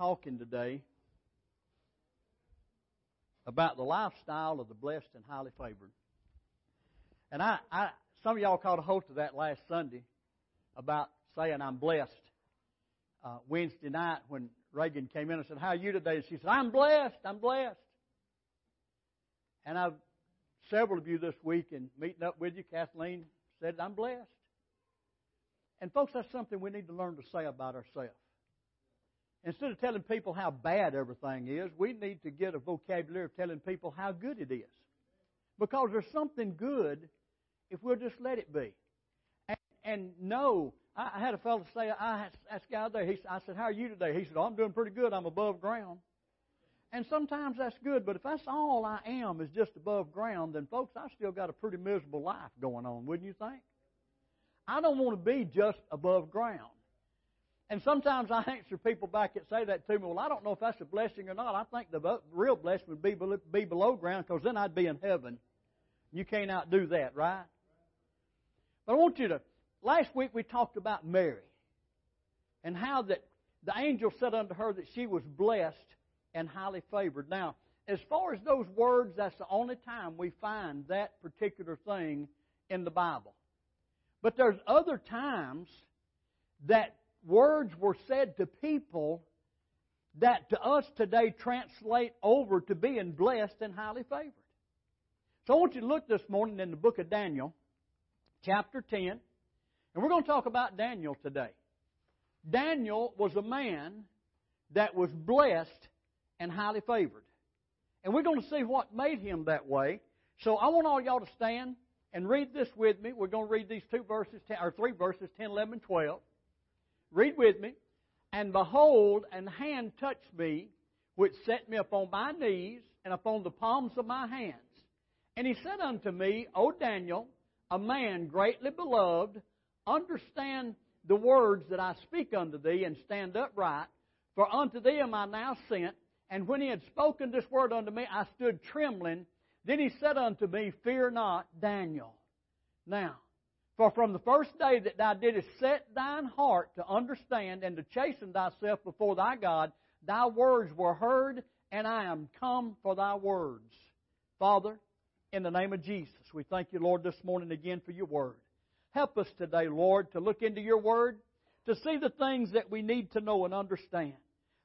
talking today about the lifestyle of the blessed and highly favored. And I, I some of y'all caught a hold of that last Sunday about saying I'm blessed. Uh, Wednesday night when Reagan came in and said, How are you today? And she said, I'm blessed, I'm blessed. And I've several of you this week and meeting up with you, Kathleen said, I'm blessed. And folks, that's something we need to learn to say about ourselves. Instead of telling people how bad everything is, we need to get a vocabulary of telling people how good it is. Because there's something good if we'll just let it be. And, and know, I, I had a fellow say, I asked guy there, he, I said, How are you today? He said, oh, I'm doing pretty good. I'm above ground. And sometimes that's good, but if that's all I am is just above ground, then folks, I still got a pretty miserable life going on, wouldn't you think? I don't want to be just above ground. And sometimes I answer people back that say that to me, well, I don't know if that's a blessing or not. I think the real blessing would be, be below ground because then I'd be in heaven. You can't outdo that, right? But I want you to, last week we talked about Mary and how that the angel said unto her that she was blessed and highly favored. Now, as far as those words, that's the only time we find that particular thing in the Bible. But there's other times that words were said to people that to us today translate over to being blessed and highly favored. So I want you to look this morning in the book of Daniel, chapter 10, and we're going to talk about Daniel today. Daniel was a man that was blessed and highly favored. And we're going to see what made him that way. So I want all y'all to stand and read this with me. We're going to read these two verses, or three verses, 10, 11, and 12. Read with me. And behold, an hand touched me, which set me upon my knees and upon the palms of my hands. And he said unto me, O Daniel, a man greatly beloved, understand the words that I speak unto thee, and stand upright. For unto thee am I now sent. And when he had spoken this word unto me, I stood trembling. Then he said unto me, Fear not, Daniel. Now, for from the first day that thou didst set thine heart to understand and to chasten thyself before thy God, thy words were heard, and I am come for thy words. Father, in the name of Jesus, we thank you, Lord, this morning again for your word. Help us today, Lord, to look into your word, to see the things that we need to know and understand.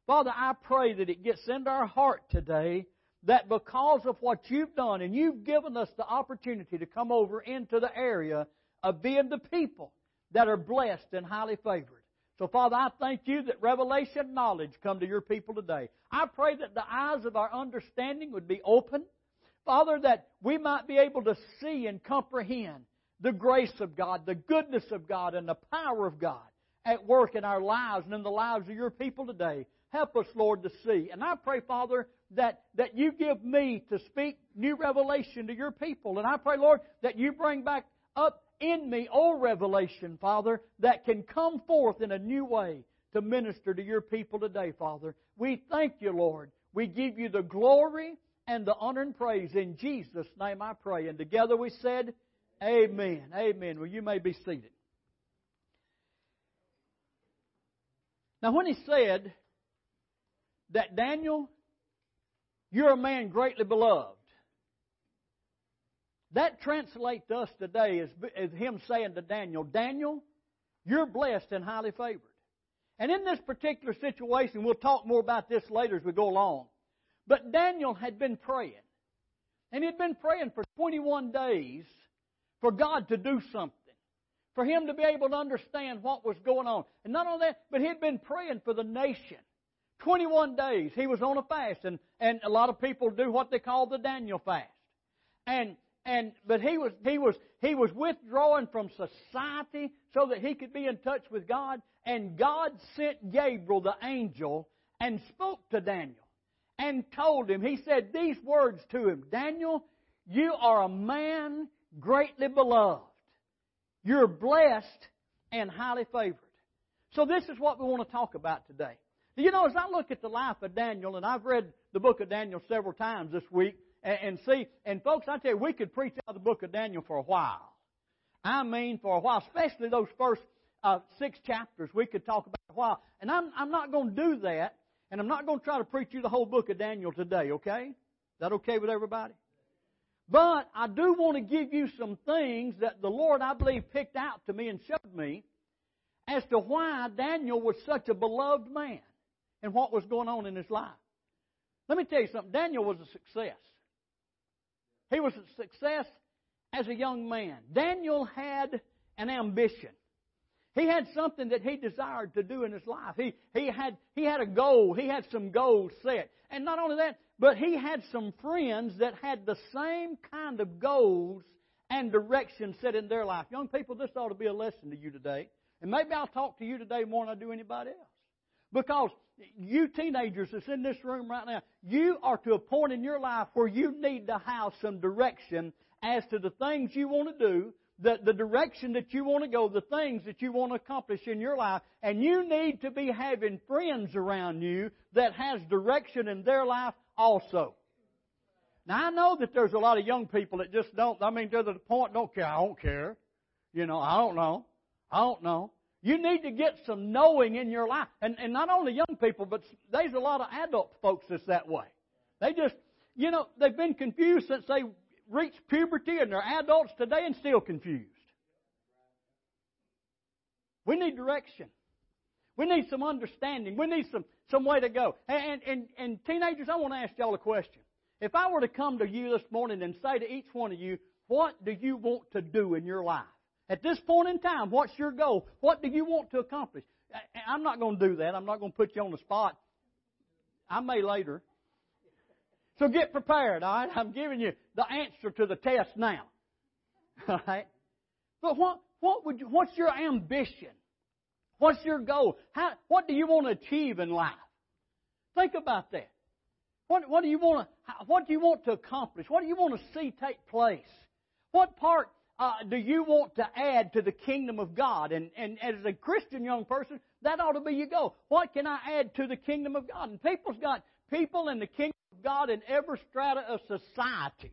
Father, I pray that it gets into our heart today that because of what you've done and you've given us the opportunity to come over into the area of being the people that are blessed and highly favored. So, Father, I thank you that revelation knowledge come to your people today. I pray that the eyes of our understanding would be open. Father, that we might be able to see and comprehend the grace of God, the goodness of God, and the power of God at work in our lives and in the lives of your people today. Help us, Lord, to see. And I pray, Father, that, that you give me to speak new revelation to your people. And I pray, Lord, that you bring back up in me, O revelation, Father, that can come forth in a new way to minister to your people today, Father. We thank you, Lord. We give you the glory and the honor and praise. In Jesus' name I pray. And together we said, Amen. Amen. Well, you may be seated. Now, when he said that Daniel, you're a man greatly beloved, that translates us today as, as him saying to Daniel, Daniel, you're blessed and highly favored. And in this particular situation, we'll talk more about this later as we go along. But Daniel had been praying. And he had been praying for 21 days for God to do something. For him to be able to understand what was going on. And not only that, but he had been praying for the nation. 21 days. He was on a fast. And, and a lot of people do what they call the Daniel fast. And and but he was he was he was withdrawing from society so that he could be in touch with God. And God sent Gabriel the angel and spoke to Daniel and told him. He said these words to him. Daniel you are a man greatly beloved. You're blessed and highly favored. So this is what we want to talk about today. You know as I look at the life of Daniel and I've read the book of Daniel several times this week and, and see, and folks, I tell you, we could preach out the book of Daniel for a while. I mean, for a while, especially those first uh, six chapters, we could talk about a while. And I'm, I'm not going to do that And I'm not going to try to preach you the whole book of Daniel today, okay? Is that okay with everybody? But I do want to give you some things that the Lord, I believe, picked out to me and showed me as to why Daniel was such a beloved man and what was going on in his life. Let me tell you something. Daniel was a success. He was a success as a young man. Daniel had an ambition. He had something that he desired to do in his life. He, he, had, he had a goal. He had some goals set. And not only that, but he had some friends that had the same kind of goals and direction set in their life. Young people, this ought to be a lesson to you today. And maybe I'll talk to you today more than I do anybody else. Because you teenagers that's in this room right now, you are to a point in your life where you need to have some direction as to the things you want to do, the, the direction that you want to go, the things that you want to accomplish in your life, and you need to be having friends around you that has direction in their life also. Now I know that there's a lot of young people that just don't, I mean, to the point, don't care, I don't care. You know, I don't know. I don't know. You need to get some knowing in your life. And, and not only young people, but there's a lot of adult folks that's that way. They just, you know, they've been confused since they reached puberty and they're adults today and still confused. We need direction. We need some understanding. We need some, some way to go. And, and, and teenagers, I want to ask y'all a question. If I were to come to you this morning and say to each one of you, what do you want to do in your life? At this point in time, what's your goal? What do you want to accomplish? I'm not going to do that. I'm not going to put you on the spot. I may later. So get prepared, all right? I'm giving you the answer to the test now. All right? But what, what would you, what's your ambition? What's your goal? How, what do you want to achieve in life? Think about that. What, what do you want to, what do you want to accomplish? What do you want to see take place? What part uh, do you want to add to the kingdom of God? And, and as a Christian young person, that ought to be your goal. What can I add to the kingdom of God? And people's got people in the kingdom of God in every strata of society.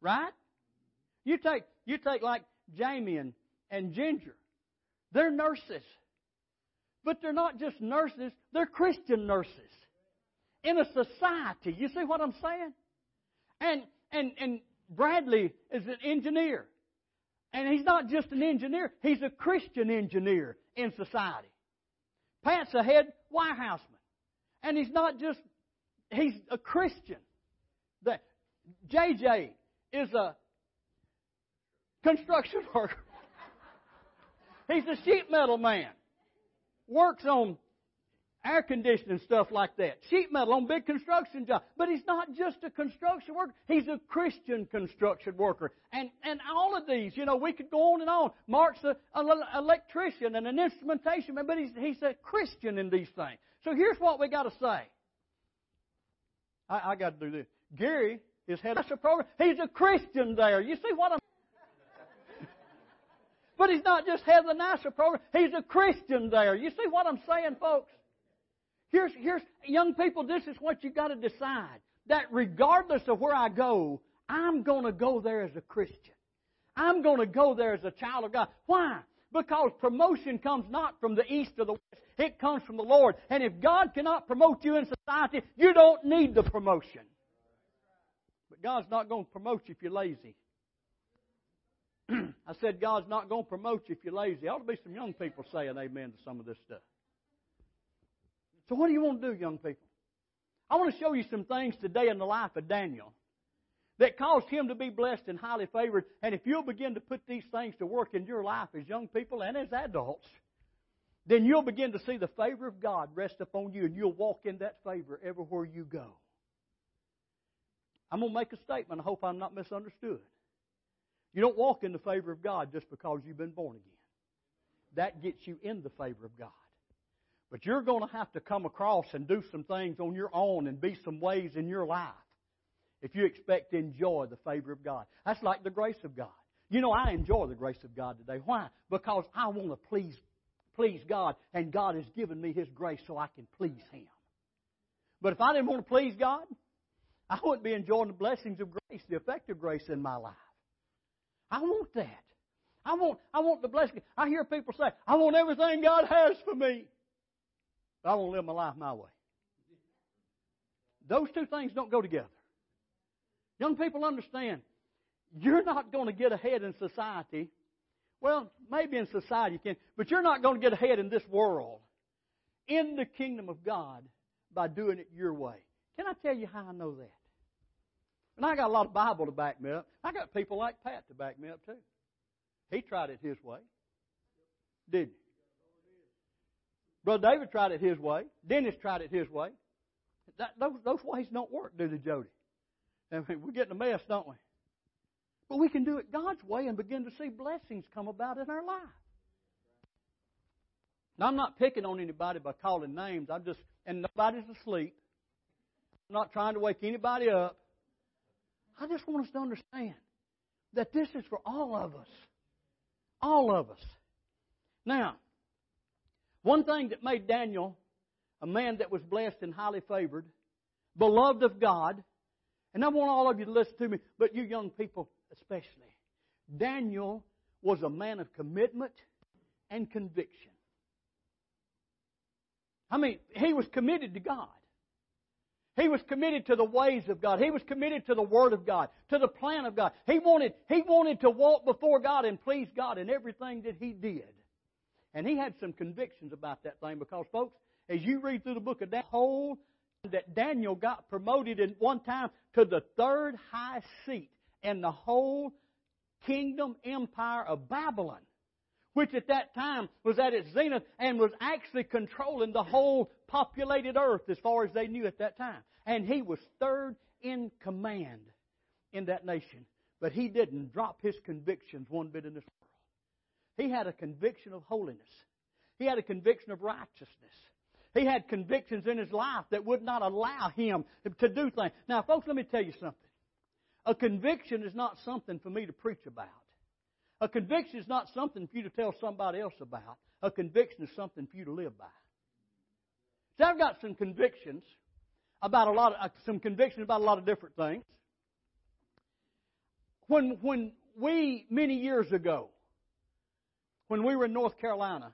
Right? You take, you take like Jamie and, and Ginger. They're nurses. But they're not just nurses, they're Christian nurses. In a society. You see what I'm saying? And, and, and Bradley is an engineer. And he's not just an engineer, he's a Christian engineer in society. Pat's a head Wirehouseman. And he's not just, he's a Christian. The, JJ is a construction worker. he's a sheet metal man. Works on air conditioning stuff like that. Sheet metal on big construction jobs. But he's not just a construction worker. He's a Christian construction worker. And, and all of these, you know, we could go on and on. Mark's an electrician and an instrumentation man, but he's, he's a Christian in these things. So here's what we got to say. I, I got to do this. Gary is head of the program. He's a Christian there. You see what I'm But he's not just head of the NASA program. He's a Christian there. You see what I'm saying, folks? Here's, here's, young people, this is what you've got to decide. That regardless of where I go, I'm going to go there as a Christian. I'm going to go there as a child of God. Why? Because promotion comes not from the east or the west. It comes from the Lord. And if God cannot promote you in society, you don't need the promotion. But God's not going to promote you if you're lazy. I said God's not going to promote you if you're lazy. There ought to be some young people saying amen to some of this stuff. So, what do you want to do, young people? I want to show you some things today in the life of Daniel that caused him to be blessed and highly favored. And if you'll begin to put these things to work in your life as young people and as adults, then you'll begin to see the favor of God rest upon you and you'll walk in that favor everywhere you go. I'm going to make a statement. I hope I'm not misunderstood. You don't walk in the favor of God just because you've been born again. That gets you in the favor of God. But you're going to have to come across and do some things on your own and be some ways in your life if you expect to enjoy the favor of God. That's like the grace of God. You know, I enjoy the grace of God today. Why? Because I want to please, please God, and God has given me His grace so I can please Him. But if I didn't want to please God, I wouldn't be enjoying the blessings of grace, the effect of grace in my life. I want that. I want, I want the blessing. I hear people say, I want everything God has for me. But I want to live my life my way. Those two things don't go together. Young people understand you're not going to get ahead in society. Well, maybe in society you can, but you're not going to get ahead in this world, in the kingdom of God, by doing it your way. Can I tell you how I know that? And I got a lot of Bible to back me up. I got people like Pat to back me up too. He tried it his way. Didn't? Brother David tried it his way. Dennis tried it his way. That, those, those ways don't work, do they, Jody? I mean, we're getting a mess, don't we? But we can do it God's way and begin to see blessings come about in our life. Now, I'm not picking on anybody by calling names. I'm just, and nobody's asleep. I'm not trying to wake anybody up. I just want us to understand that this is for all of us. All of us. Now, one thing that made Daniel a man that was blessed and highly favored, beloved of God, and I want all of you to listen to me, but you young people especially. Daniel was a man of commitment and conviction. I mean, he was committed to God. He was committed to the ways of God. He was committed to the Word of God, to the plan of God. He wanted, he wanted to walk before God and please God in everything that he did. And he had some convictions about that thing because, folks, as you read through the book of Daniel, whole that Daniel got promoted in one time to the third high seat in the whole kingdom empire of Babylon, which at that time was at its zenith and was actually controlling the whole populated earth as far as they knew at that time. And he was third in command in that nation. But he didn't drop his convictions one bit in this. He had a conviction of holiness. He had a conviction of righteousness. He had convictions in his life that would not allow him to do things. Now, folks, let me tell you something. A conviction is not something for me to preach about. A conviction is not something for you to tell somebody else about. A conviction is something for you to live by. See, I've got some convictions about a lot of, uh, some convictions about a lot of different things. When, when we, many years ago, when we were in North Carolina,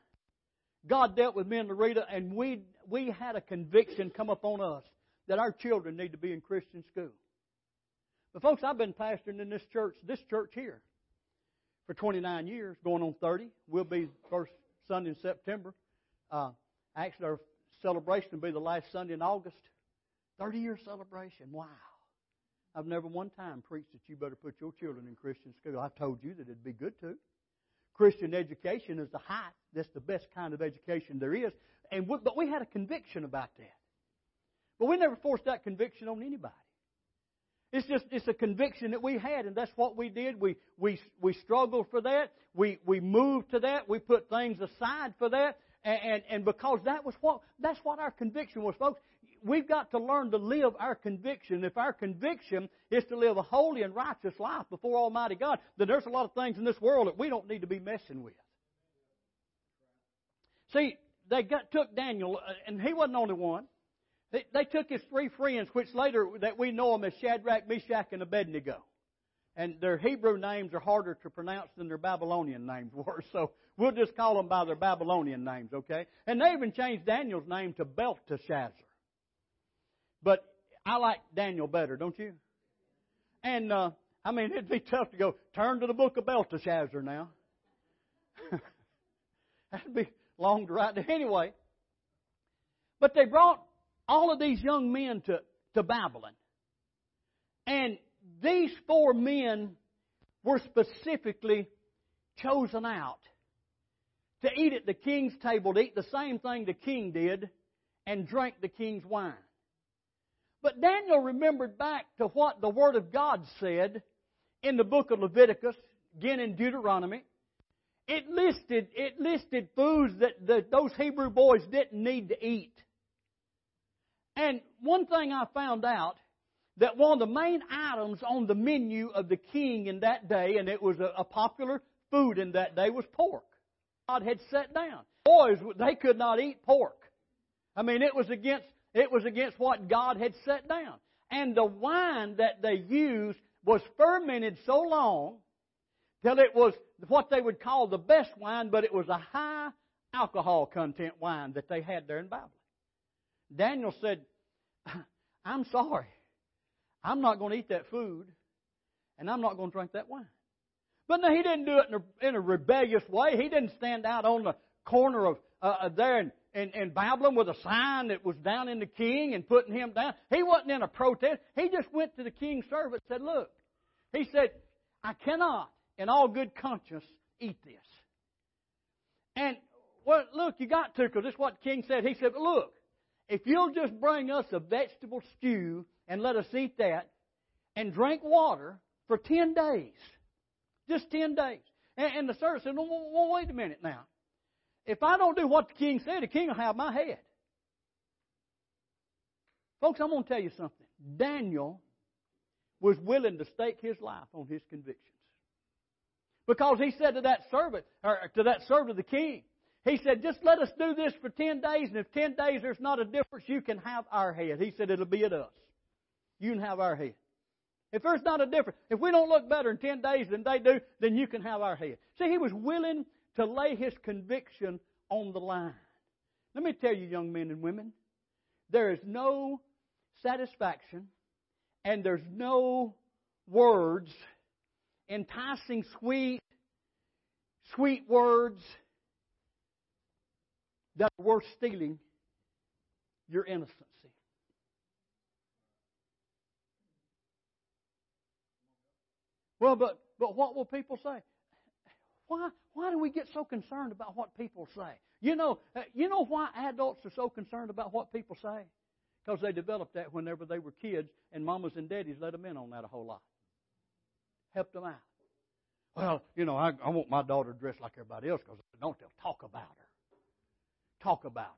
God dealt with me and Loretta, and we, we had a conviction come upon us that our children need to be in Christian school. But folks, I've been pastoring in this church, this church here, for 29 years, going on 30. We'll be first Sunday in September. Uh, actually, our celebration will be the last Sunday in August. 30 year celebration. Wow. I've never one time preached that you better put your children in Christian school. I've told you that it'd be good to. Christian education is the height. That's the best kind of education there is. And we, but we had a conviction about that. But we never forced that conviction on anybody. It's just it's a conviction that we had, and that's what we did. We we we struggled for that. We we moved to that. We put things aside for that, and and, and because that was what that's what our conviction was, folks we've got to learn to live our conviction. If our conviction is to live a holy and righteous life before Almighty God, then there's a lot of things in this world that we don't need to be messing with. See, they got, took Daniel, uh, and he wasn't the only one. They, they took his three friends, which later that we know them as Shadrach, Meshach, and Abednego. And their Hebrew names are harder to pronounce than their Babylonian names were, so we'll just call them by their Babylonian names, okay? And they even changed Daniel's name to Belteshazzar. But I like Daniel better, don't you? And uh, I mean, it'd be tough to go turn to the book of Belteshazzar now. That'd be long to write. Anyway, but they brought all of these young men to, to Babylon. And these four men were specifically chosen out to eat at the king's table, to eat the same thing the king did, and drink the king's wine. But Daniel remembered back to what the Word of God said in the book of Leviticus, again in Deuteronomy. It listed, it listed foods that, that those Hebrew boys didn't need to eat. And one thing I found out that one of the main items on the menu of the king in that day, and it was a, a popular food in that day, was pork. God had set down. Boys, they could not eat pork. I mean, it was against it was against what God had set down. And the wine that they used was fermented so long till it was what they would call the best wine, but it was a high alcohol content wine that they had there in Babylon. Daniel said, I'm sorry. I'm not going to eat that food, and I'm not going to drink that wine. But no, he didn't do it in a, in a rebellious way. He didn't stand out on the corner of uh, uh there in, in, in Babylon with a sign that was down in the king and putting him down. He wasn't in a protest. He just went to the king's servant and said, Look, he said, I cannot, in all good conscience, eat this. And, well, look, you got to, because this is what the king said. He said, Look, if you'll just bring us a vegetable stew and let us eat that and drink water for 10 days, just 10 days. And, and the servant said, well, well, wait a minute now. If I don't do what the king said, the king will have my head. Folks, I'm going to tell you something. Daniel was willing to stake his life on his convictions. Because he said to that servant, or to that servant of the king, he said, just let us do this for 10 days, and if 10 days there's not a difference, you can have our head. He said, it'll be at us. You can have our head. If there's not a difference, if we don't look better in 10 days than they do, then you can have our head. See, he was willing to lay his conviction on the line. Let me tell you, young men and women, there is no satisfaction and there's no words, enticing, sweet, sweet words that are worth stealing your innocency. Well, but but what will people say? Why why do we get so concerned about what people say? You know, uh, you know why adults are so concerned about what people say? Because they developed that whenever they were kids, and mamas and daddies let them in on that a whole lot. Helped them out. Well, you know, I, I want my daughter to dress like everybody else because don't they'll talk about her. Talk about her.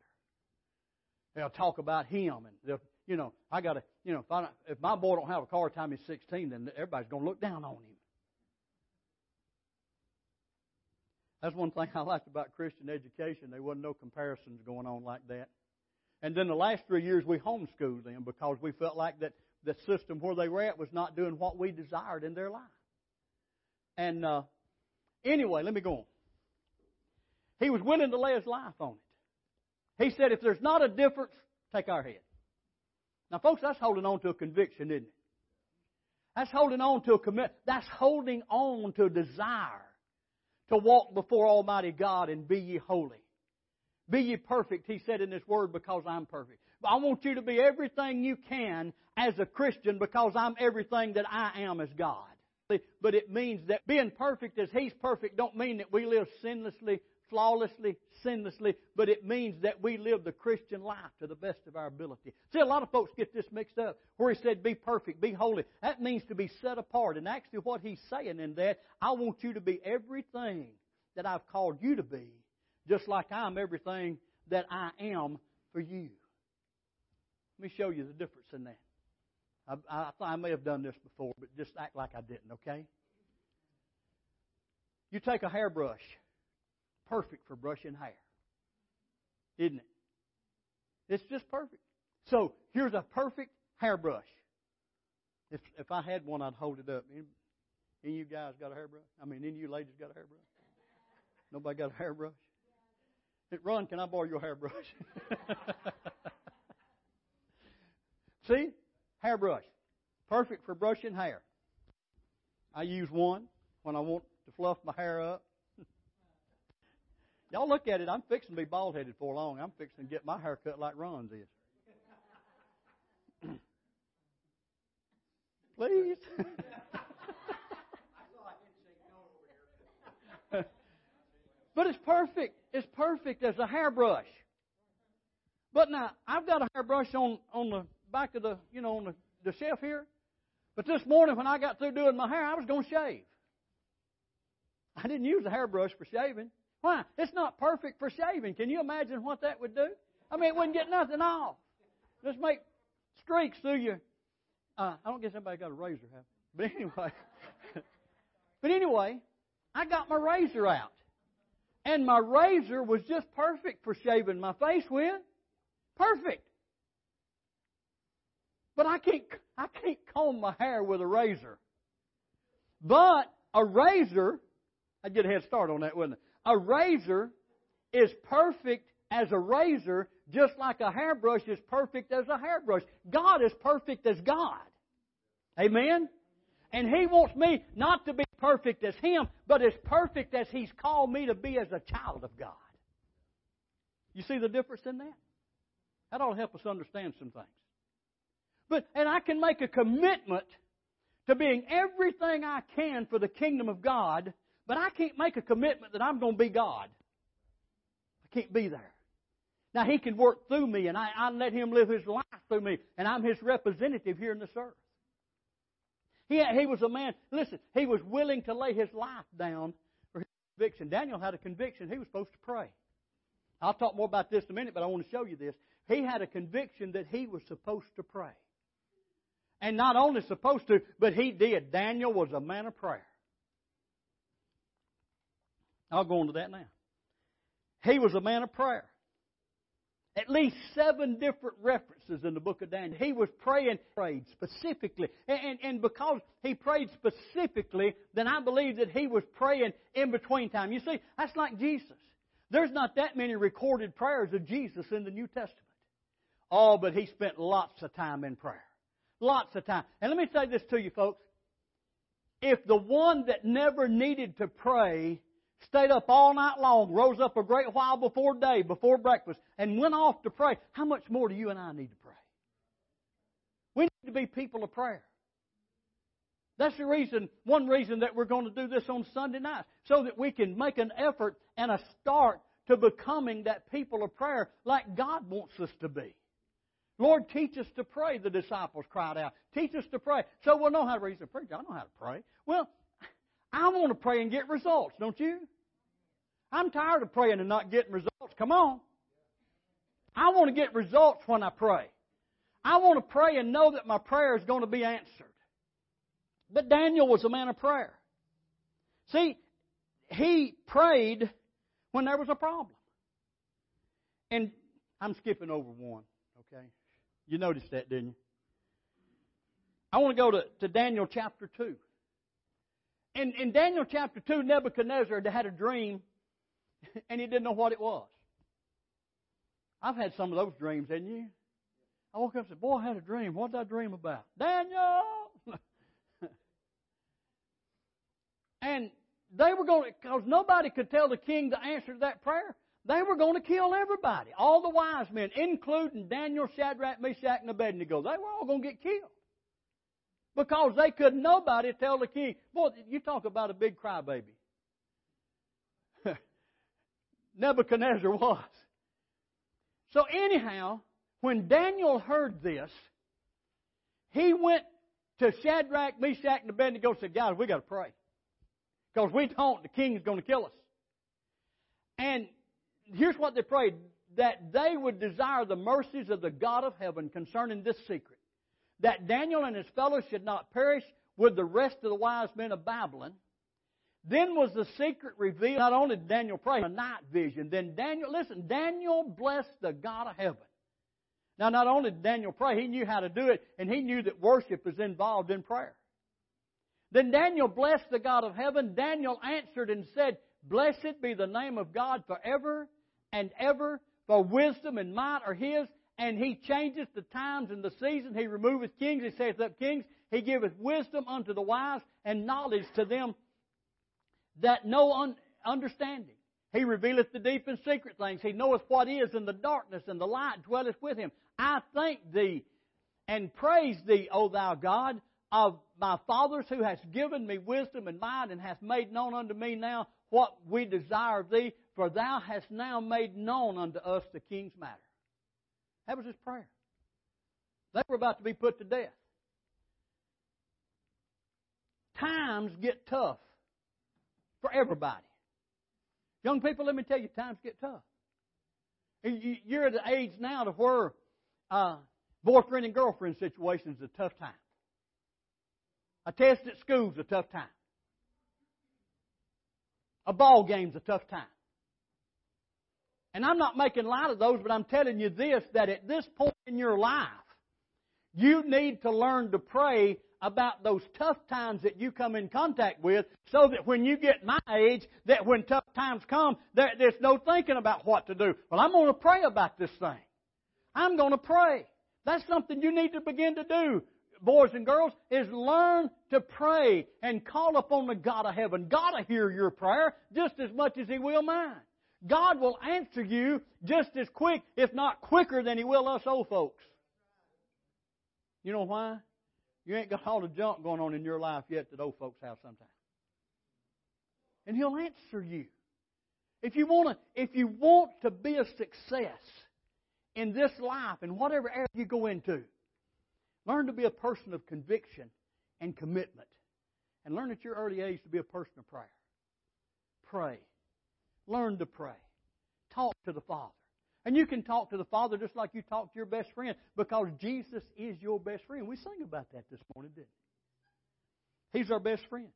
They'll talk about him, and they'll, you know, I got to, you know, if, I, if my boy don't have a car time he's 16, then everybody's to look down on him. That's one thing I liked about Christian education. There wasn't no comparisons going on like that. And then the last three years we homeschooled them because we felt like that the system where they were at was not doing what we desired in their life. And uh, anyway, let me go on. He was willing to lay his life on it. He said, if there's not a difference, take our head. Now, folks, that's holding on to a conviction, isn't it? That's holding on to a commitment. That's holding on to a desire to walk before Almighty God and be ye holy. Be ye perfect, he said in this word, because I'm perfect. I want you to be everything you can as a Christian because I'm everything that I am as God. But it means that being perfect as He's perfect don't mean that we live sinlessly, flawlessly, sinlessly, but it means that we live the Christian life to the best of our ability. See, a lot of folks get this mixed up where He said, be perfect, be holy. That means to be set apart. And actually what He's saying in that, I want you to be everything that I've called you to be just like I'm everything that I am for you. Let me show you the difference in that. I, I, I may have done this before, but just act like I didn't, okay? You take a hairbrush, perfect for brushing hair, isn't it? It's just perfect. So here's a perfect hairbrush. If if I had one, I'd hold it up. Any, any you guys got a hairbrush? I mean, any of you ladies got a hairbrush? Nobody got a hairbrush? Ron, can I borrow your hairbrush? See? Hairbrush. Perfect for brushing hair. I use one when I want to fluff my hair up. Y'all look at it. I'm fixing to be bald headed for long. I'm fixing to get my hair cut like Ron's is. Please. But it's perfect. It's perfect as a hairbrush. But now, I've got a hairbrush on, on the back of the, you know, on the, the shelf here. But this morning when I got through doing my hair, I was going to shave. I didn't use a hairbrush for shaving. Why? It's not perfect for shaving. Can you imagine what that would do? I mean, it wouldn't get nothing off. Just make streaks through your. Uh, I don't guess anybody got a razor, have But anyway, but anyway, I got my razor out. And my razor was just perfect for shaving my face with. Perfect. But I can't, I can't comb my hair with a razor. But a razor, I'd get a head start on that, wouldn't? A razor is perfect as a razor just like a hairbrush is perfect as a hairbrush. God is perfect as God. Amen? And He wants me not to be perfect as Him, but as perfect as He's called me to be as a child of God. You see the difference in that? That ought to help us understand some things. But, and I can make a commitment to being everything I can for the kingdom of God, but I can't make a commitment that I'm going to be God. I can't be there. Now, He can work through me, and I, I let Him live His life through me, and I'm His representative here in this earth. He, he was a man, listen, he was willing to lay his life down for his conviction. Daniel had a conviction he was supposed to pray. I'll talk more about this in a minute, but I want to show you this. He had a conviction that he was supposed to pray. And not only supposed to, but he did. Daniel was a man of prayer. I'll go into that now. He was a man of prayer. At least seven different references in the book of Daniel. He was praying, prayed specifically. And, and, and, because he prayed specifically, then I believe that he was praying in between time. You see, that's like Jesus. There's not that many recorded prayers of Jesus in the New Testament. Oh, but he spent lots of time in prayer. Lots of time. And let me say this to you, folks. If the one that never needed to pray stayed up all night long, rose up a great while before day, before breakfast, and went off to pray, how much more do you and I need to pray? We need to be people of prayer. That's the reason, one reason that we're going to do this on Sunday night, so that we can make an effort and a start to becoming that people of prayer like God wants us to be. Lord, teach us to pray, the disciples cried out. Teach us to pray. So we'll know how to read. Preacher, I know how to pray. Well, I want to pray and get results, don't you? I'm tired of praying and not getting results. Come on. I want to get results when I pray. I want to pray and know that my prayer is going to be answered. But Daniel was a man of prayer. See, he prayed when there was a problem. And I'm skipping over one, okay? You noticed that, didn't you? I want to go to, to Daniel chapter 2. In, in Daniel chapter 2, Nebuchadnezzar had a dream, and he didn't know what it was. I've had some of those dreams, haven't you? I woke up and said, Boy, I had a dream. What did I dream about? Daniel! and they were going to, because nobody could tell the king the answer to that prayer. They were going to kill everybody, all the wise men, including Daniel, Shadrach, Meshach, and Abednego. They were all going to get killed. Because they could nobody tell the king. Boy, you talk about a big crybaby. Nebuchadnezzar was. So anyhow, when Daniel heard this, he went to Shadrach, Meshach, and Abednego and said, Guys, we got to pray. Because we don't, the king's going to kill us. And here's what they prayed that they would desire the mercies of the God of heaven concerning this secret. That Daniel and his fellows should not perish with the rest of the wise men of Babylon. Then was the secret revealed. Not only did Daniel pray, a night vision. Then Daniel, listen, Daniel blessed the God of heaven. Now, not only did Daniel pray, he knew how to do it, and he knew that worship is involved in prayer. Then Daniel blessed the God of heaven. Daniel answered and said, Blessed be the name of God forever and ever, for wisdom and might are His, and He changeth the times and the seasons. He removeth kings, He saith up kings. He giveth wisdom unto the wise, and knowledge to them that know un- understanding. He revealeth the deep and secret things. He knoweth what is in the darkness, and the light dwelleth with him. I thank thee and praise thee, O thou God, of my fathers who hast given me wisdom and might, and hast made known unto me now what we desire of thee, for thou hast now made known unto us the king's matter. That was his prayer. They were about to be put to death. Times get tough for everybody. Young people, let me tell you, times get tough. You're at the age now to where uh, boyfriend and girlfriend situation is a tough time. A test at school is a tough time. A ball game's a tough time. And I'm not making light of those, but I'm telling you this that at this point in your life, you need to learn to pray about those tough times that you come in contact with so that when you get my age, that when tough times come, there, there's no thinking about what to do. Well, I'm going to pray about this thing. I'm going to pray. That's something you need to begin to do, boys and girls, is learn to pray and call upon the God of heaven. God will hear your prayer just as much as He will mine. God will answer you just as quick, if not quicker, than He will us old folks. You know why? You ain't got all the junk going on in your life yet that old folks have sometimes. And He'll answer you. If you want to, if you want to be a success in this life and whatever area you go into, learn to be a person of conviction and commitment. And learn at your early age to be a person of prayer. Pray. Learn to pray. Talk to the Father. And you can talk to the Father just like you talk to your best friend because Jesus is your best friend. We sang about that this morning, didn't we? He's our best friend.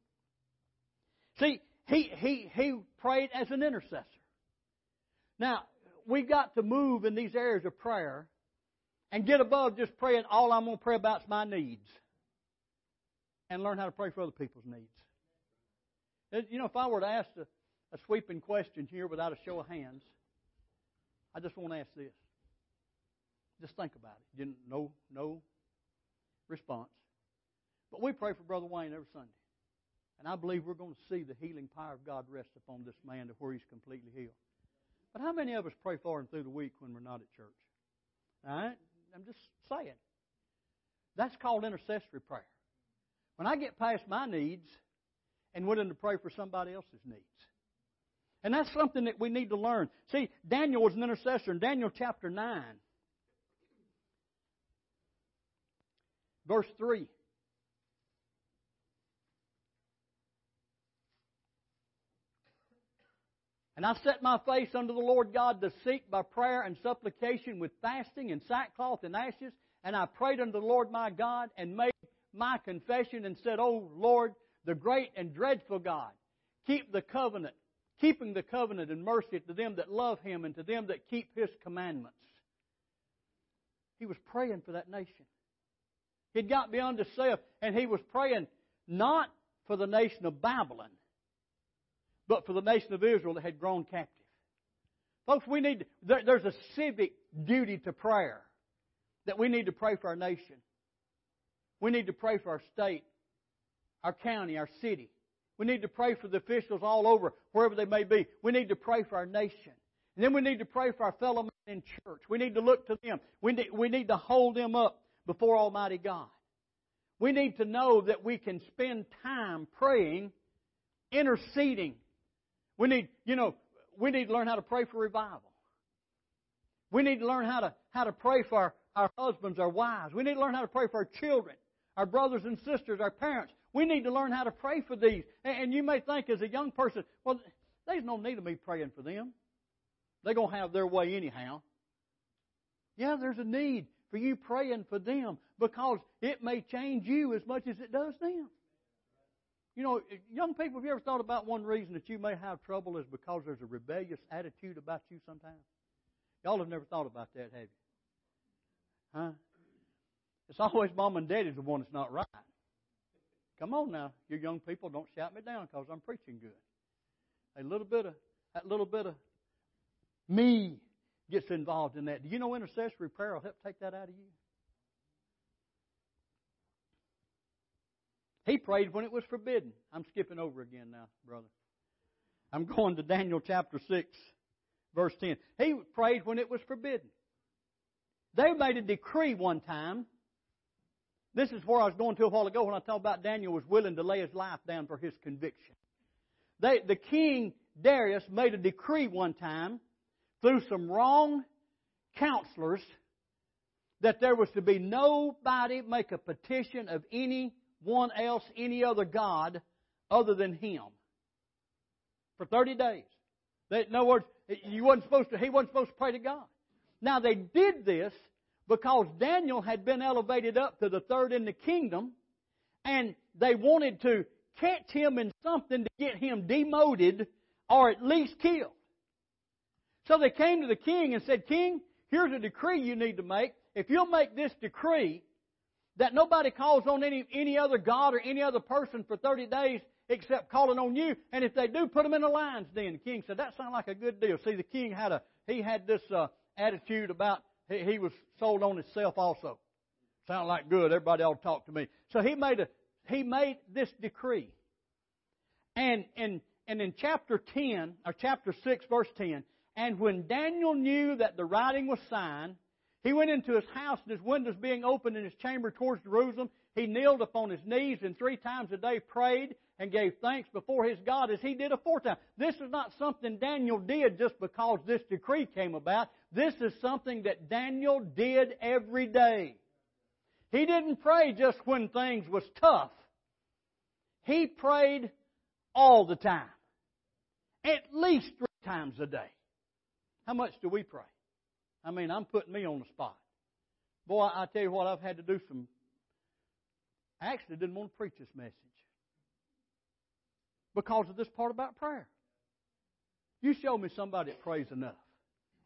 See, he, he, he prayed as an intercessor. Now, we've got to move in these areas of prayer and get above just praying, all I'm going to pray about is my needs. And learn how to pray for other people's needs. You know, if I were to ask a, a sweeping question here without a show of hands, I just want to ask this. Just think about it. You no, no response. But we pray for Brother Wayne every Sunday. And I believe we're going to see the healing power of God rest upon this man to where he's completely healed. But how many of us pray for him through the week when we're not at church? All right? I'm just saying. That's called intercessory prayer. When I get past my needs and willing to pray for somebody else's needs. And that's something that we need to learn. See, Daniel was an intercessor in Daniel chapter 9, verse 3. And I set my face unto the Lord God to seek by prayer and supplication with fasting and sackcloth and ashes. And I prayed unto the Lord my God and made my confession and said, O Lord, the great and dreadful God, keep the covenant keeping the covenant and mercy to them that love him and to them that keep his commandments. He was praying for that nation. He'd got beyond himself, and he was praying not for the nation of Babylon, but for the nation of Israel that had grown captive. Folks, we need, there, there's a civic duty to prayer that we need to pray for our nation. We need to pray for our state, our county, our city. We need to pray for the officials all over, wherever they may be. We need to pray for our nation. And then we need to pray for our fellow men in church. We need to look to them. We need, we need to hold them up before Almighty God. We need to know that we can spend time praying, interceding. We need, you know, we need to learn how to pray for revival. We need to learn how to, how to pray for our, our husbands, our wives. We need to learn how to pray for our children, our brothers and sisters, our parents. We need to learn how to pray for these. And you may think as a young person, well, there's no need of me praying for them. They're going to have their way anyhow. Yeah, there's a need for you praying for them because it may change you as much as it does them. You know, young people, have you ever thought about one reason that you may have trouble is because there's a rebellious attitude about you sometimes? Y'all have never thought about that, have you? Huh? It's always mom and daddy's the one that's not right. Come on now, you young people, don't shout me down because I'm preaching good. A little bit of that little bit of me gets involved in that. Do you know intercessory prayer will help take that out of you? He prayed when it was forbidden. I'm skipping over again now, brother. I'm going to Daniel chapter 6, verse 10. He prayed when it was forbidden. They made a decree one time this is where I was going to a while ago when I talked about Daniel was willing to lay his life down for his conviction. They, the king Darius made a decree one time through some wrong counselors that there was to be nobody make a petition of anyone else, any other God other than him for 30 days. They, in other words, you wasn't supposed to, he wasn't supposed to pray to God. Now they did this because Daniel had been elevated up to the third in the kingdom, and they wanted to catch him in something to get him demoted or at least killed. So they came to the king and said, King, here's a decree you need to make. If you'll make this decree that nobody calls on any, any other God or any other person for 30 days except calling on you, and if they do, put them in the lion's den. The king said, that sounds like a good deal. See, the king had a, he had this uh, attitude about he, he was sold on himself also. Sound like good. Everybody ought to talk to me. So he made a he made this decree. And and and in chapter ten or chapter six, verse ten, and when Daniel knew that the writing was signed, he went into his house and his windows being opened in his chamber towards Jerusalem. He kneeled upon his knees and three times a day prayed and gave thanks before his God as he did aforetime. This is not something Daniel did just because this decree came about. This is something that Daniel did every day. He didn't pray just when things was tough. He prayed all the time. At least three times a day. How much do we pray? I mean, I'm putting me on the spot. Boy, I tell you what, I've had to do some. I actually didn't want to preach this message because of this part about prayer. You show me somebody that prays enough.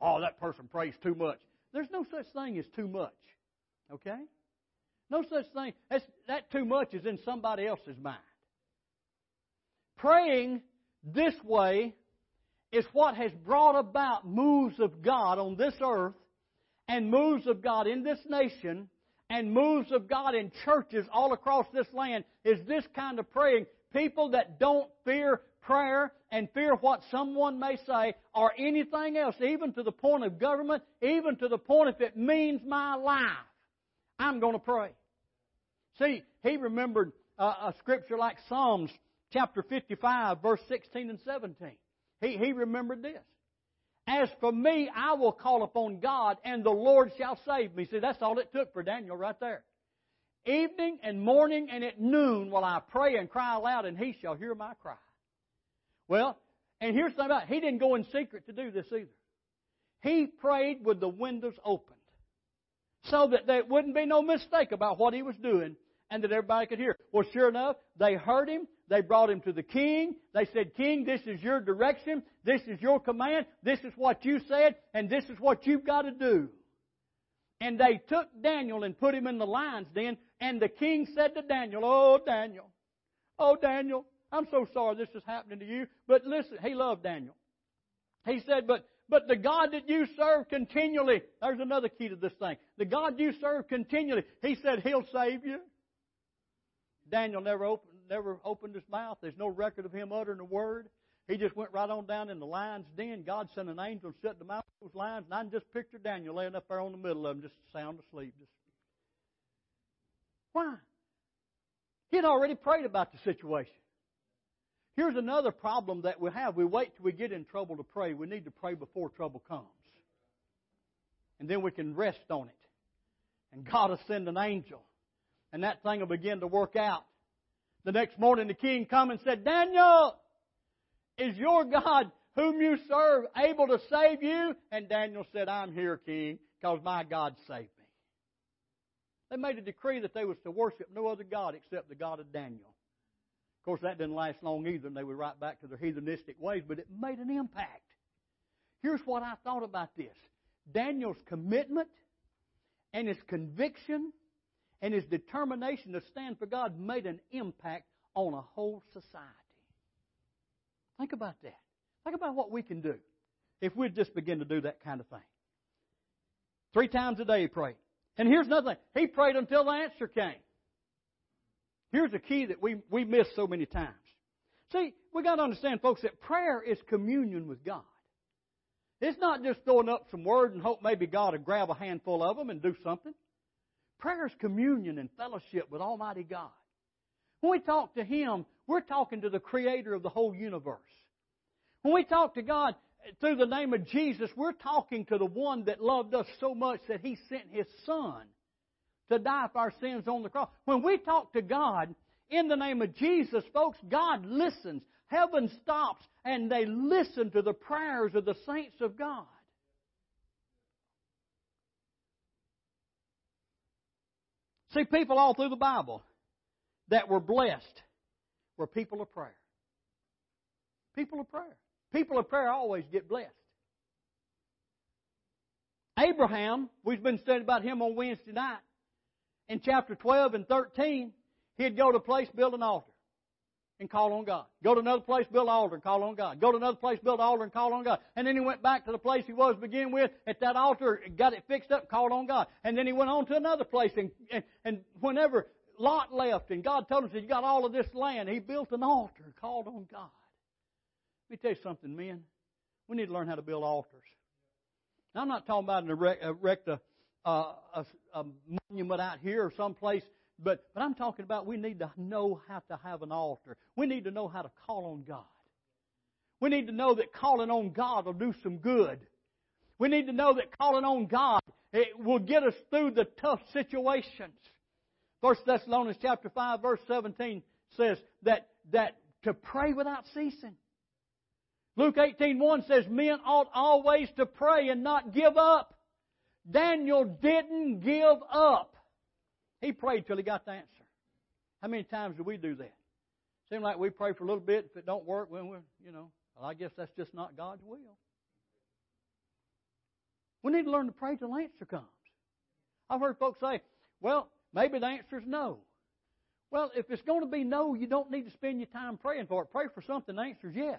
Oh, that person prays too much. There's no such thing as too much. Okay? No such thing. That's, that too much is in somebody else's mind. Praying this way is what has brought about moves of God on this earth and moves of God in this nation and moves of God in churches all across this land is this kind of praying. People that don't fear prayer and fear what someone may say or anything else, even to the point of government, even to the point if it means my life, I'm going to pray. See, he remembered uh, a scripture like Psalms chapter 55, verse 16 and 17. He, he remembered this. As for me, I will call upon God, and the Lord shall save me. See, that's all it took for Daniel right there. Evening and morning and at noon will I pray and cry aloud, and he shall hear my cry. Well, and here's the thing about it. He didn't go in secret to do this either. He prayed with the windows opened so that there wouldn't be no mistake about what he was doing and that everybody could hear. Well, sure enough, they heard him. They brought him to the king. They said, King, this is your direction. This is your command. This is what you said, and this is what you've got to do. And they took Daniel and put him in the lion's den, and the king said to Daniel, Oh, Daniel, oh, Daniel, I'm so sorry this is happening to you. But listen, he loved Daniel. He said, but, but the God that you serve continually, there's another key to this thing. The God you serve continually, he said, He'll save you. Daniel never opened, never opened his mouth. There's no record of him uttering a word. He just went right on down in the lion's den. God sent an angel and set the mouth of those lions, and I can just picture Daniel laying up there on the middle of them, just sound asleep. Just why? He had already prayed about the situation. Here's another problem that we have. We wait till we get in trouble to pray. We need to pray before trouble comes. And then we can rest on it. And God will send an angel and that thing will begin to work out. The next morning the king come and said, Daniel, is your God whom you serve able to save you? And Daniel said, I'm here, king, because my God saved me. They made a decree that they was to worship no other God except the God of Daniel. Course, that didn't last long either, and they were right back to their heathenistic ways, but it made an impact. Here's what I thought about this Daniel's commitment and his conviction and his determination to stand for God made an impact on a whole society. Think about that. Think about what we can do if we just begin to do that kind of thing. Three times a day he prayed. And here's another thing. He prayed until the answer came. Here's a key that we, we miss so many times. See, we got to understand, folks, that prayer is communion with God. It's not just throwing up some words and hope maybe God will grab a handful of them and do something. Prayer is communion and fellowship with Almighty God. When we talk to Him, we're talking to the Creator of the whole universe. When we talk to God eh, through the name of Jesus, we're talking to the one that loved us so much that He sent His Son to die for our sins on the cross. When we talk to God in the name of Jesus, folks, God listens. Heaven stops and they listen to the prayers of the saints of God. See, people all through the Bible that were blessed were people of prayer. People of prayer. People of prayer always get blessed. Abraham, we've been studying about him on Wednesday night. In chapter 12 and 13, he'd go to a place, build an altar. and call on God. Go to another place, build an altar and call on God. Go to another place, build an altar and call on God. And then he went back to the place he was to begin with. At that altar, got it fixed up, called on God. And then he went on to another place. And, and, and whenever Lot left and God told him, said you got all of this land, he built an altar called on God. Let me tell you something, men. We need to learn how to build altars. Now, I'm not talking about erect, erect a, a, a, a monument out here or someplace but, but I'm talking about we need to know how to have an altar. We need to know how to call on God. We need to know that calling on God will do some good. We need to know that calling on God it will get us through the tough situations. First Thessalonians chapter 5 verse 17 says that, that to pray without ceasing. Luke 18.1 says men ought always to pray and not give up. Daniel didn't give up. He prayed till he got the answer. How many times do we do that? Seems like we pray for a little bit. If it don't work, when we're, you know, well, I guess that's just not God's will. We need to learn to pray till the answer comes. I've heard folks say, well, maybe the answer is no. Well, if it's going to be no, you don't need to spend your time praying for it. Pray for something, the answer is yes.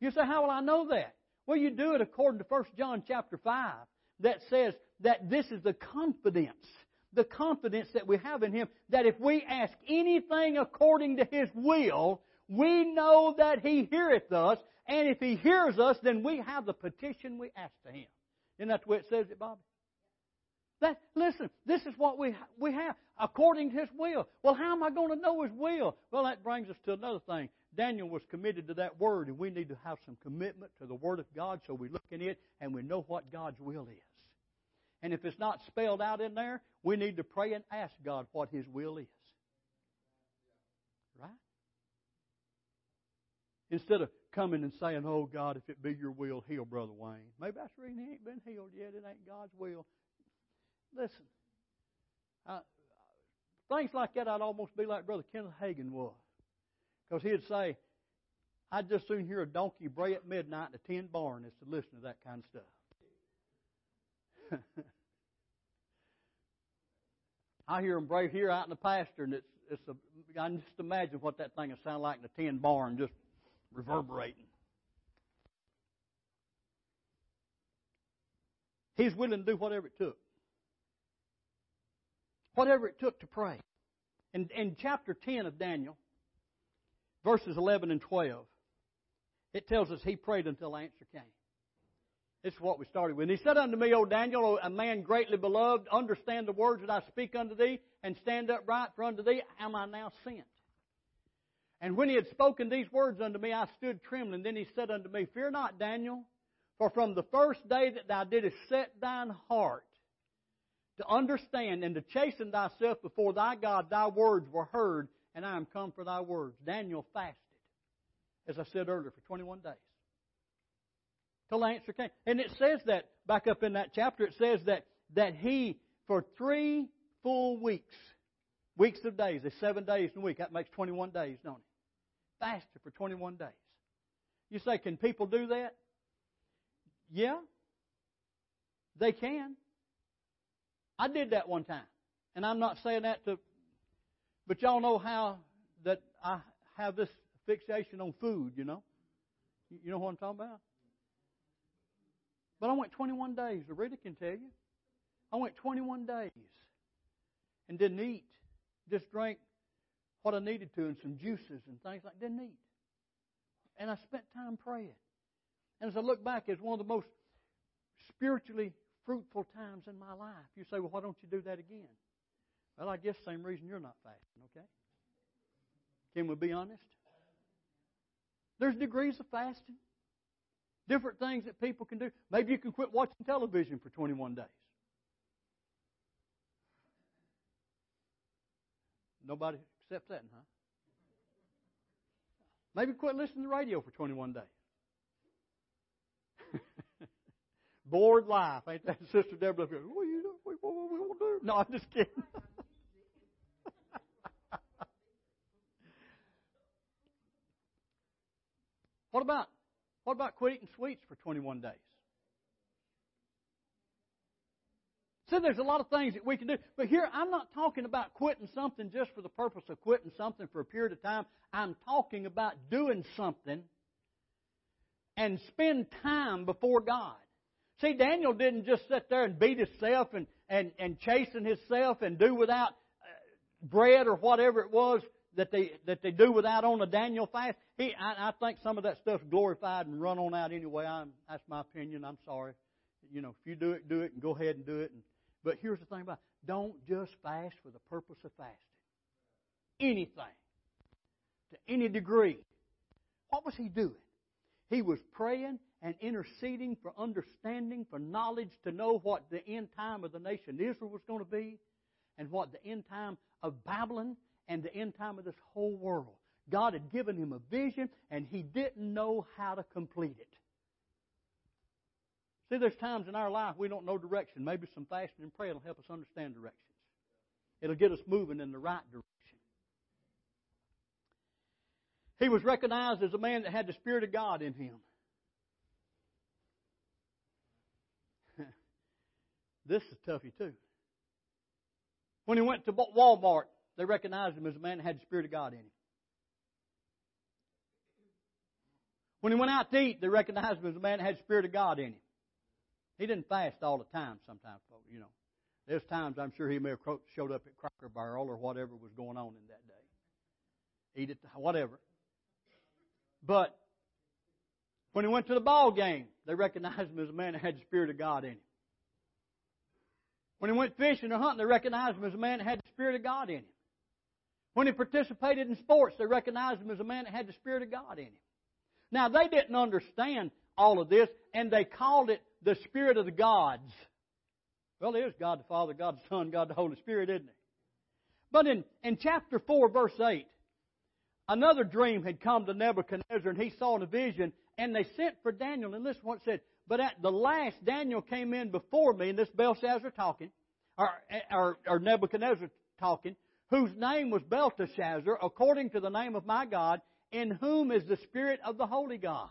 You say, how will I know that? Well, you do it according to 1 John chapter 5 that says that this is the confidence the confidence that we have in Him that if we ask anything according to His will, we know that He heareth us, and if He hears us, then we have the petition we ask to Him. Isn't that the way it says it, Bobby? That, listen, this is what we, we have, according to His will. Well, how am I going to know His will? Well, that brings us to another thing. Daniel was committed to that Word, and we need to have some commitment to the Word of God so we look in it and we know what God's will is. And if it's not spelled out in there, we need to pray and ask God what His will is. Right? Instead of coming and saying, Oh God, if it be your will, heal Brother Wayne. Maybe that's the reason he ain't been healed yet. It ain't God's will. Listen, I, things like that, I'd almost be like Brother Kenneth Hagin was. Because he'd say, I'd just soon hear a donkey bray at midnight in a tin barn as to listen to that kind of stuff. I hear them brave here out in the pasture, and it's it's a. I can just imagine what that thing would sound like in a tin barn, just reverberating. He's willing to do whatever it took. Whatever it took to pray. In, in chapter 10 of Daniel, verses 11 and 12, it tells us he prayed until answer came. This is what we started with. And he said unto me, O Daniel, a man greatly beloved, understand the words that I speak unto thee, and stand upright, for unto thee am I now sent. And when he had spoken these words unto me, I stood trembling. Then he said unto me, Fear not, Daniel, for from the first day that thou didst set thine heart to understand and to chasten thyself before thy God, thy words were heard, and I am come for thy words. Daniel fasted, as I said earlier, for 21 days And it says that, back up in that chapter, it says that, that he, for three full weeks, weeks of days, there's seven days in a week, that makes 21 days, don't it? Fasted for 21 days. You say, can people do that? Yeah, they can. I did that one time. And I'm not saying that to, but y'all know how that I have this fixation on food, you know? You know what I'm talking about? But I went 21 days. Rita can tell you. I went 21 days and didn't eat. Just drank what I needed to and some juices and things like Didn't eat. And I spent time praying. And as I look back, it's one of the most spiritually fruitful times in my life. You say, well, why don't you do that again? Well, I guess same reason you're not fasting, okay? Can we be honest? There's degrees of fasting different things that people can do. Maybe you can quit watching television for 21 days. Nobody accepts that, huh? Maybe quit listening to the radio for 21 days. Bored life, ain't that, Sister Deborah? What are you doing? What, what, what, do? No, I'm just kidding. what about what about quit eating sweets for 21 days? See, there's a lot of things that we can do. But here, I'm not talking about quitting something just for the purpose of quitting something for a period of time. I'm talking about doing something and spend time before God. See, Daniel didn't just sit there and beat himself and, and, and chasten himself and do without uh, bread or whatever it was that they that they do without on a Daniel fast. He, I, I think some of that stuff's glorified and run on out anyway. I'm, that's my opinion. I'm sorry. You know, if you do it, do it, and go ahead and do it. And, but here's the thing about it. don't just fast for the purpose of fasting. Anything to any degree. What was he doing? He was praying and interceding for understanding, for knowledge to know what the end time of the nation Israel was going to be, and what the end time of Babylon and the end time of this whole world. God had given him a vision, and he didn't know how to complete it. See, there's times in our life we don't know direction. Maybe some fasting and prayer will help us understand directions. It'll get us moving in the right direction. He was recognized as a man that had the Spirit of God in him. this is toughy, too. When he went to Walmart, they recognized him as a man that had the Spirit of God in him. When he went out to eat, they recognized him as a man that had the Spirit of God in him. He didn't fast all the time sometimes, folks, you know. There's times I'm sure he may have showed up at Cracker Barrel or whatever was going on in that day. Eat it, whatever. But when he went to the ball game, they recognized him as a man that had the Spirit of God in him. When he went fishing or hunting, they recognized him as a man that had the Spirit of God in him. When he participated in sports, they recognized him as a man that had the Spirit of God in him. Now, they didn't understand all of this, and they called it the Spirit of the gods. Well, it is God the Father, God the Son, God the Holy Spirit, isn't it? But in, in chapter 4, verse 8, another dream had come to Nebuchadnezzar, and he saw a vision, and they sent for Daniel. And listen what it said. But at the last, Daniel came in before me, and this Belshazzar talking, or, or, or Nebuchadnezzar talking, whose name was Belteshazzar, according to the name of my God, in whom is the spirit of the holy gods.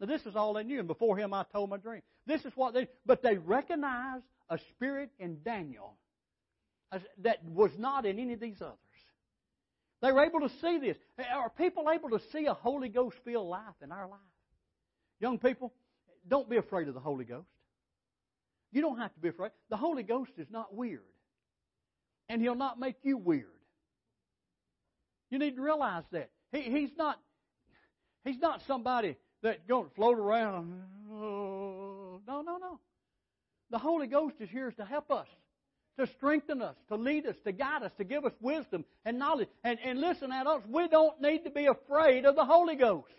Now this is all they knew, and before him I told my dream. This is what they, but they recognized a spirit in Daniel that was not in any of these others. They were able to see this. Are people able to see a Holy Ghost filled life in our life? Young people, don't be afraid of the Holy Ghost. You don't have to be afraid. The Holy Ghost is not weird and He'll not make you weird. You need to realize that. He, he's not He's not somebody that going to float around. No, no, no. The Holy Ghost is here to help us, to strengthen us, to lead us, to guide us, to give us wisdom and knowledge. And, and listen, adults, we don't need to be afraid of the Holy Ghost.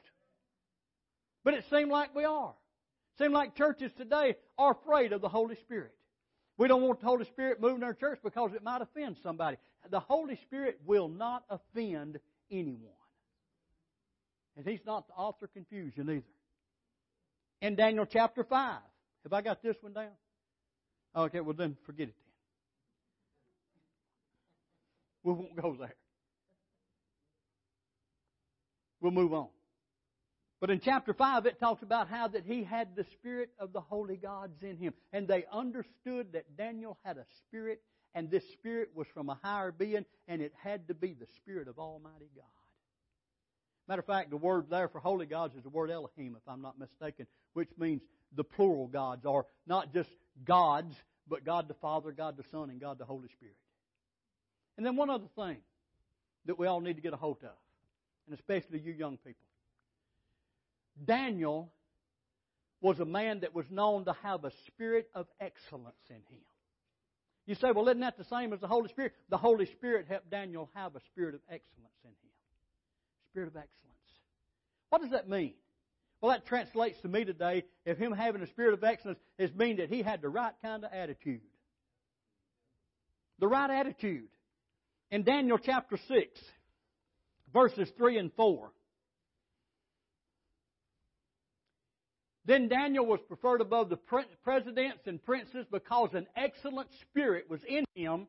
But it seems like we are. It seems like churches today are afraid of the Holy Spirit. We don't want the Holy Spirit moving in our church because it might offend somebody. The Holy Spirit will not offend anyone. And He's not the author of confusion either. In Daniel chapter 5. Have I got this one down? Okay, well then forget it then. We won't go there. We'll move on. But in chapter 5, it talks about how that he had the spirit of the holy gods in him. And they understood that Daniel had a spirit, and this spirit was from a higher being, and it had to be the spirit of Almighty God. Matter of fact, the word there for holy gods is the word Elohim, if I'm not mistaken, which means the plural gods, or not just gods, but God the Father, God the Son, and God the Holy Spirit. And then one other thing that we all need to get a hold of, and especially you young people. Daniel was a man that was known to have a spirit of excellence in him. You say, well, isn't that the same as the Holy Spirit? The Holy Spirit helped Daniel have a spirit of excellence in him. Spirit of excellence. What does that mean? Well, that translates to me today, if him having a spirit of excellence, is mean that he had the right kind of attitude. The right attitude. In Daniel chapter 6, verses 3 and 4, Then Daniel was preferred above the presidents and princes because an excellent spirit was in him,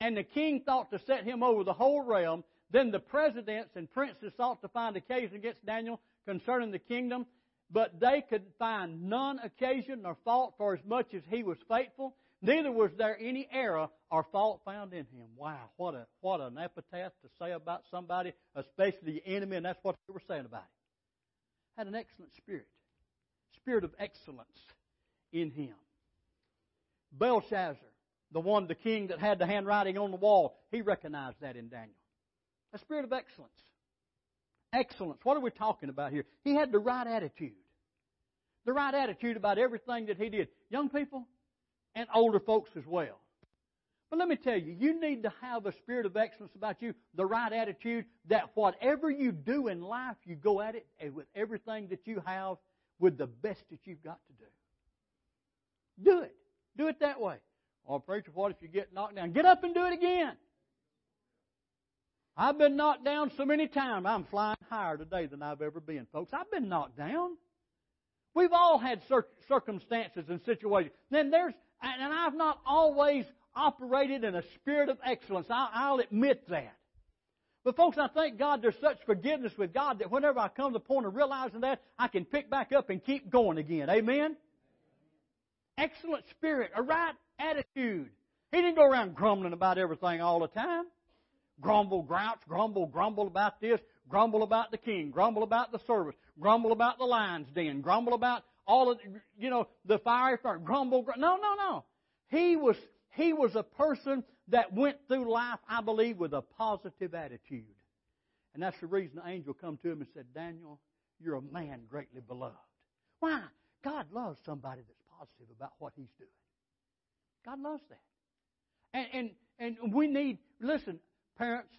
and the king thought to set him over the whole realm. Then the presidents and princes sought to find occasion against Daniel concerning the kingdom, but they could find none occasion nor fault for as much as he was faithful. Neither was there any error or fault found in him. Wow, what a what an epitaph to say about somebody, especially the enemy, and that's what they were saying about him. Had an excellent spirit, spirit of excellence in him. Belshazzar, the one, the king that had the handwriting on the wall, he recognized that in Daniel. A spirit of excellence. Excellence. What are we talking about here? He had the right attitude. The right attitude about everything that he did. Young people and older folks as well. But let me tell you, you need to have a spirit of excellence about you, the right attitude that whatever you do in life, you go at it with everything that you have with the best that you've got to do. Do it. Do it that way. Oh, preacher, what if you get knocked down? Get up and do it again. I've been knocked down so many times. I'm flying higher today than I've ever been, folks. I've been knocked down. We've all had circumstances and situations. Then there's, and I've not always operated in a spirit of excellence. I'll admit that. But folks, I thank God there's such forgiveness with God that whenever I come to the point of realizing that, I can pick back up and keep going again. Amen? Excellent spirit, a right attitude. He didn't go around grumbling about everything all the time. Grumble, grouch, grumble, grumble about this, grumble about the king, grumble about the service, grumble about the lion's den, grumble about all of, you know, the fiery furnace, grumble, grumble. No, no, no. He was, he was a person that went through life, I believe, with a positive attitude. And that's the reason the angel come to him and said, Daniel, you're a man greatly beloved. Why? God loves somebody that's positive about what he's doing. God loves that. And, and, and we need, listen, parents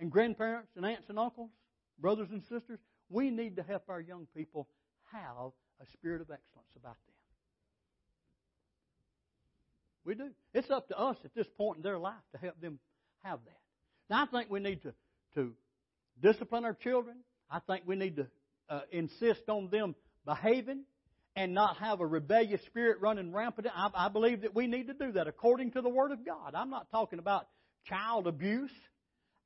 and grandparents and aunts and uncles, brothers and sisters, we need to help our young people have a spirit of excellence about them. We do. It's up to us at this point in their life to help them have that. Now, I think we need to, to discipline our children. I think we need to uh, insist on them behaving and not have a rebellious spirit running rampant. I, I believe that we need to do that according to the Word of God. I'm not talking about child abuse.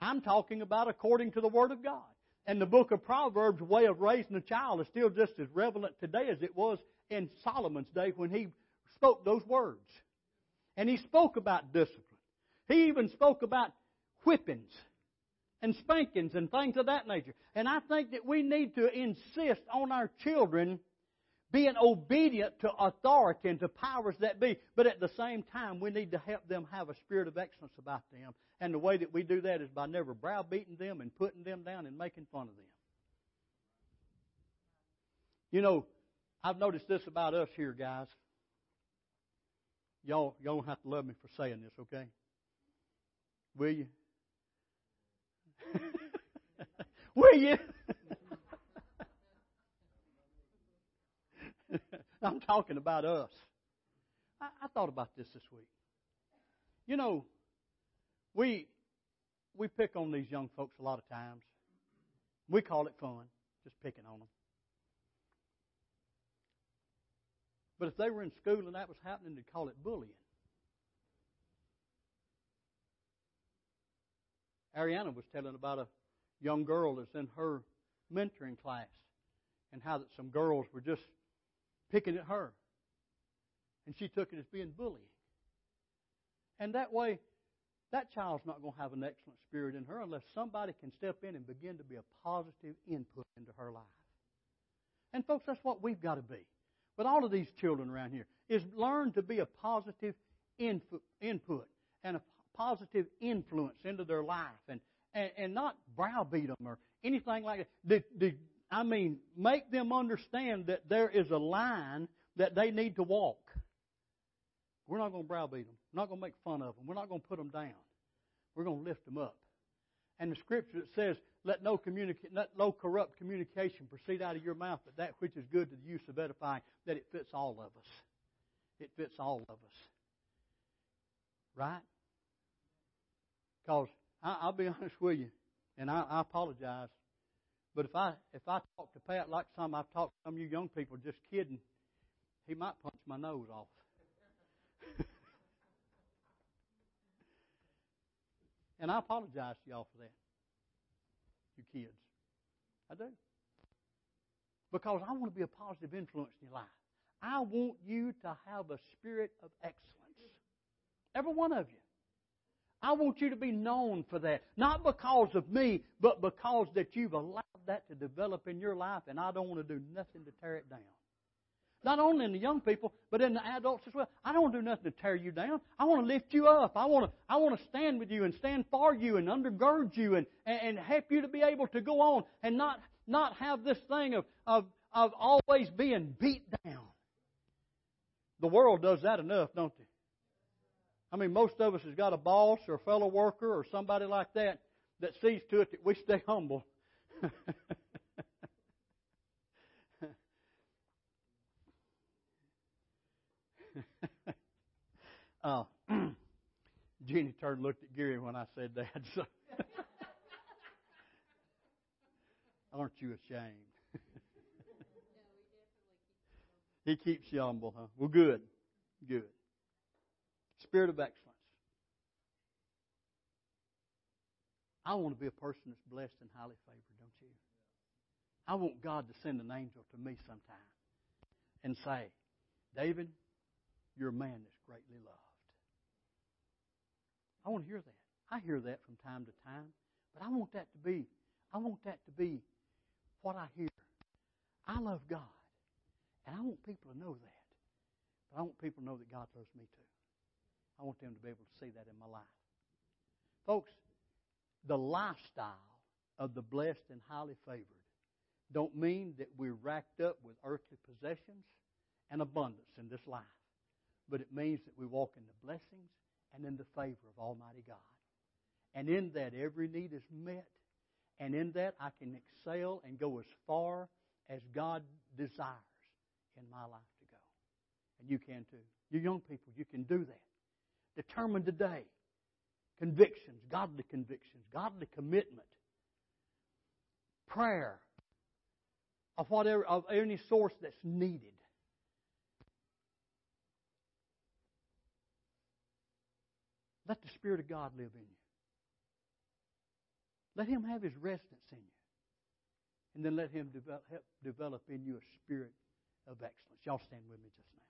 I'm talking about according to the Word of God. And the book of Proverbs' way of raising a child is still just as relevant today as it was in Solomon's day when he spoke those words. And he spoke about discipline. He even spoke about whippings and spankings and things of that nature. And I think that we need to insist on our children being obedient to authority and to powers that be. But at the same time, we need to help them have a spirit of excellence about them. And the way that we do that is by never browbeating them and putting them down and making fun of them. You know, I've noticed this about us here, guys. Y'all, y'all don't have to love me for saying this, okay? Will you? Will you? I'm talking about us. I, I thought about this this week. You know, we we pick on these young folks a lot of times. We call it fun, just picking on them. But if they were in school and that was happening, they'd call it bullying. Ariana was telling about a young girl that's in her mentoring class and how that some girls were just picking at her. And she took it as being bullying. And that way, that child's not going to have an excellent spirit in her unless somebody can step in and begin to be a positive input into her life. And folks, that's what we've got to be. With all of these children around here, is learn to be a positive input and a positive influence into their life and, and, and not browbeat them or anything like that. The, the, I mean, make them understand that there is a line that they need to walk. We're not going to browbeat them. We're not going to make fun of them. We're not going to put them down. We're going to lift them up. And the scripture that says, let no, communica- let no corrupt communication proceed out of your mouth, but that which is good to the use of edifying, that it fits all of us. It fits all of us. Right? Because I'll be honest with you, and I, I apologize. But if I if I talk to Pat like some I've talked to some of you young people, just kidding, he might punch my nose off. And I apologize to y'all for that, you kids. I do. Because I want to be a positive influence in your life. I want you to have a spirit of excellence. Every one of you. I want you to be known for that. Not because of me, but because that you've allowed that to develop in your life, and I don't want to do nothing to tear it down. Not only in the young people, but in the adults as well. I don't do nothing to tear you down. I want to lift you up. I want to, I want to stand with you and stand for you and undergird you and, and, and help you to be able to go on and not, not have this thing of, of, of always being beat down. The world does that enough, don't they? I mean, most of us has got a boss or a fellow worker or somebody like that that sees to it that we stay humble. uh, Jenny turned looked at Gary when I said that. So. Aren't you ashamed? he keeps you humble, huh? Well, good. Good. Spirit of excellence. I want to be a person that's blessed and highly favored, don't you? I want God to send an angel to me sometime and say, David, you're a man that's greatly loved. I want to hear that. I hear that from time to time, but I want that to be, I want that to be what I hear. I love God, and I want people to know that. But I want people to know that God loves me too. I want them to be able to see that in my life. Folks, the lifestyle of the blessed and highly favored don't mean that we're racked up with earthly possessions and abundance in this life. But it means that we walk in the blessings and in the favor of Almighty God. And in that, every need is met. And in that, I can excel and go as far as God desires in my life to go. And you can too. You young people, you can do that. Determine today. Convictions, godly convictions, godly commitment, prayer of whatever of any source that's needed. Let the Spirit of God live in you. Let Him have His residence in you. And then let Him develop, help develop in you a spirit of excellence. Y'all stand with me just now.